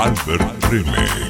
Albert Remix.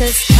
Arroba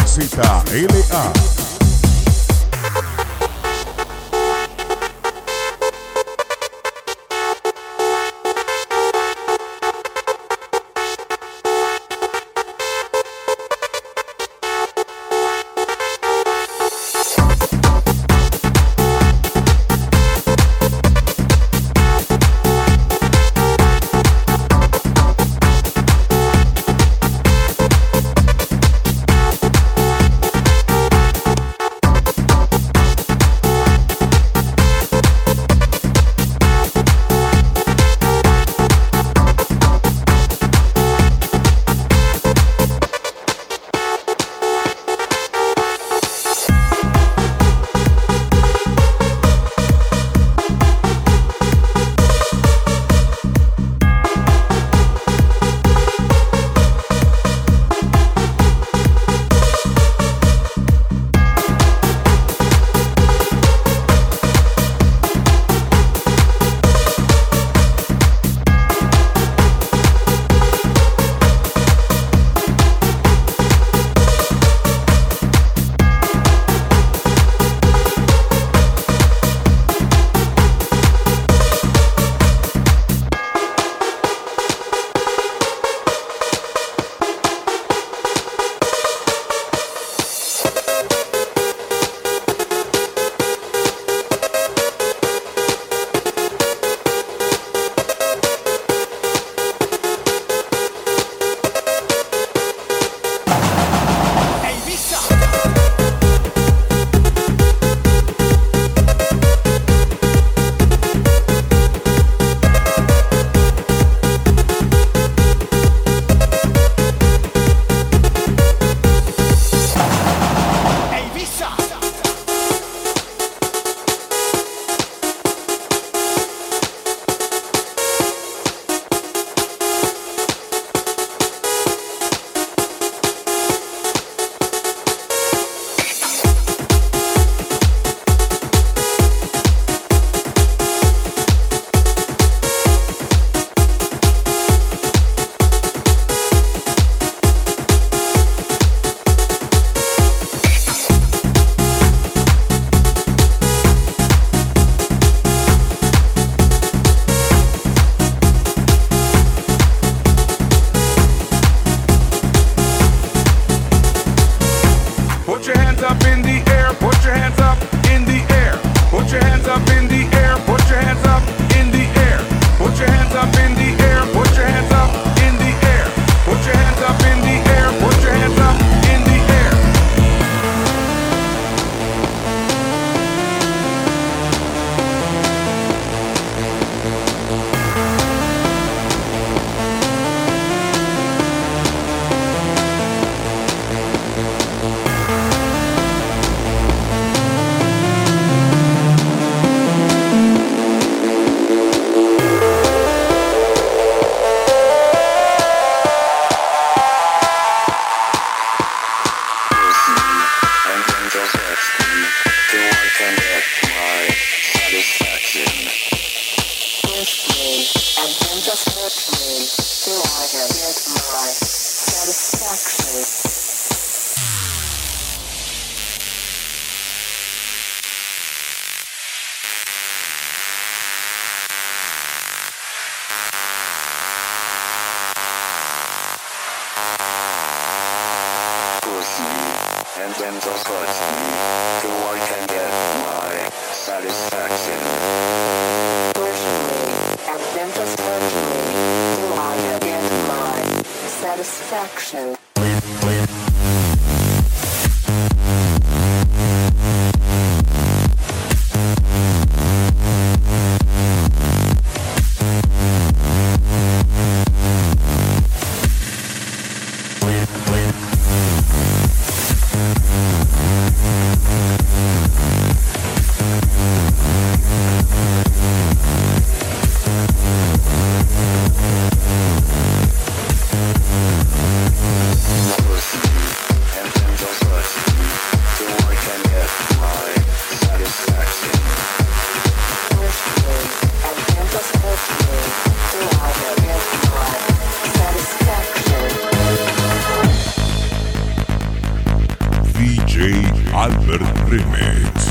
Back to action. Remix.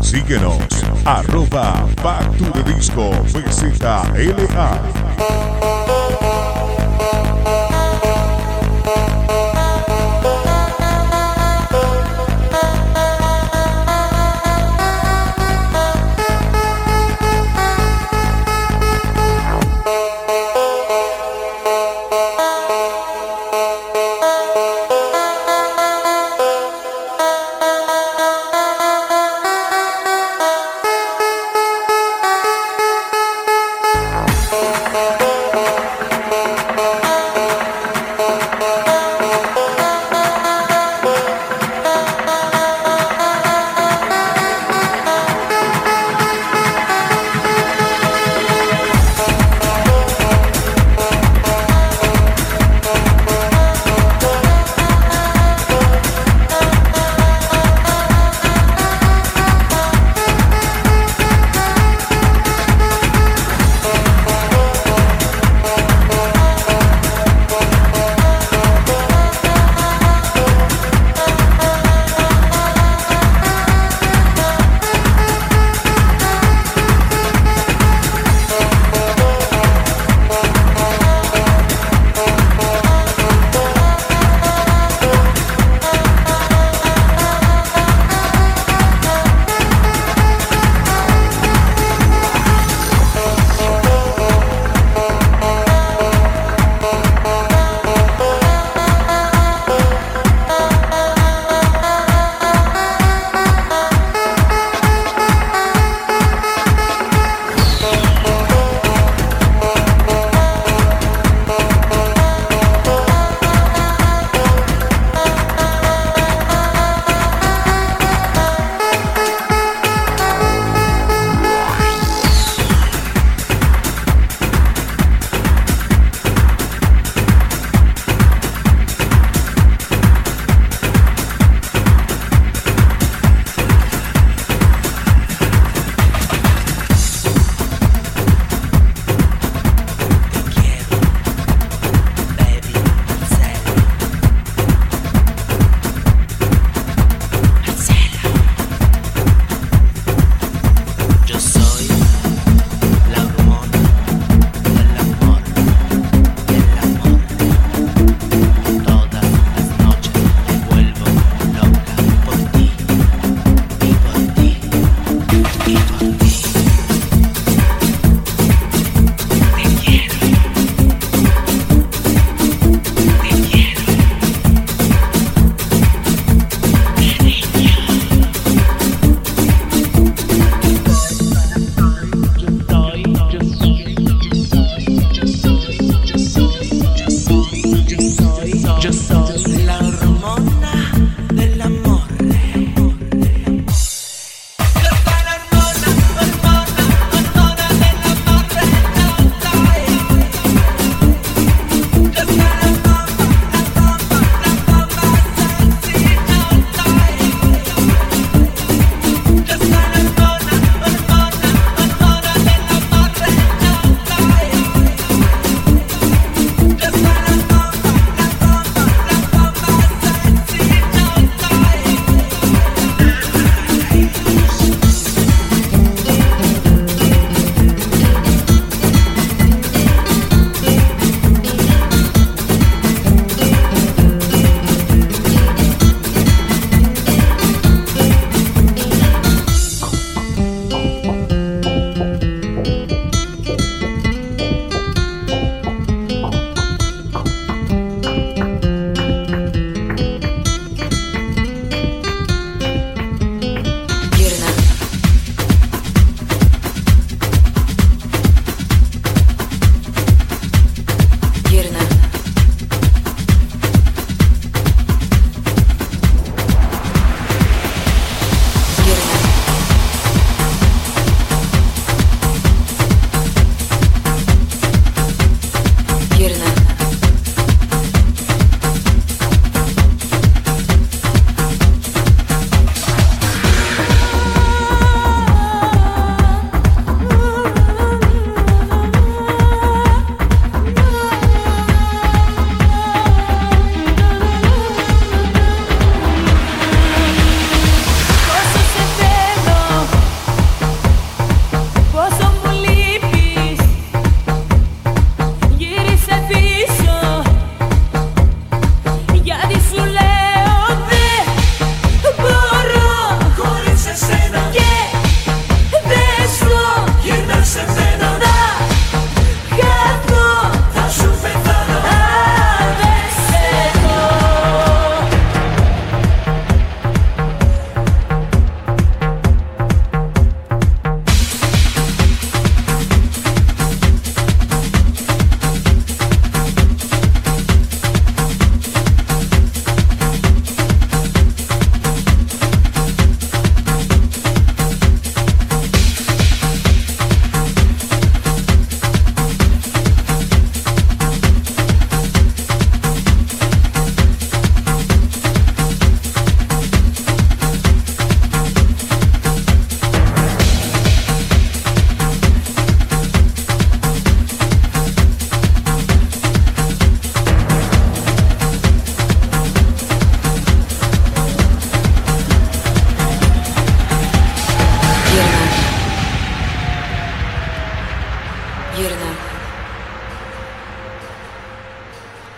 Síguenos, arroba Back to the Disco, VZLA.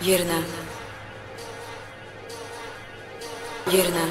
Yerine. Yerine.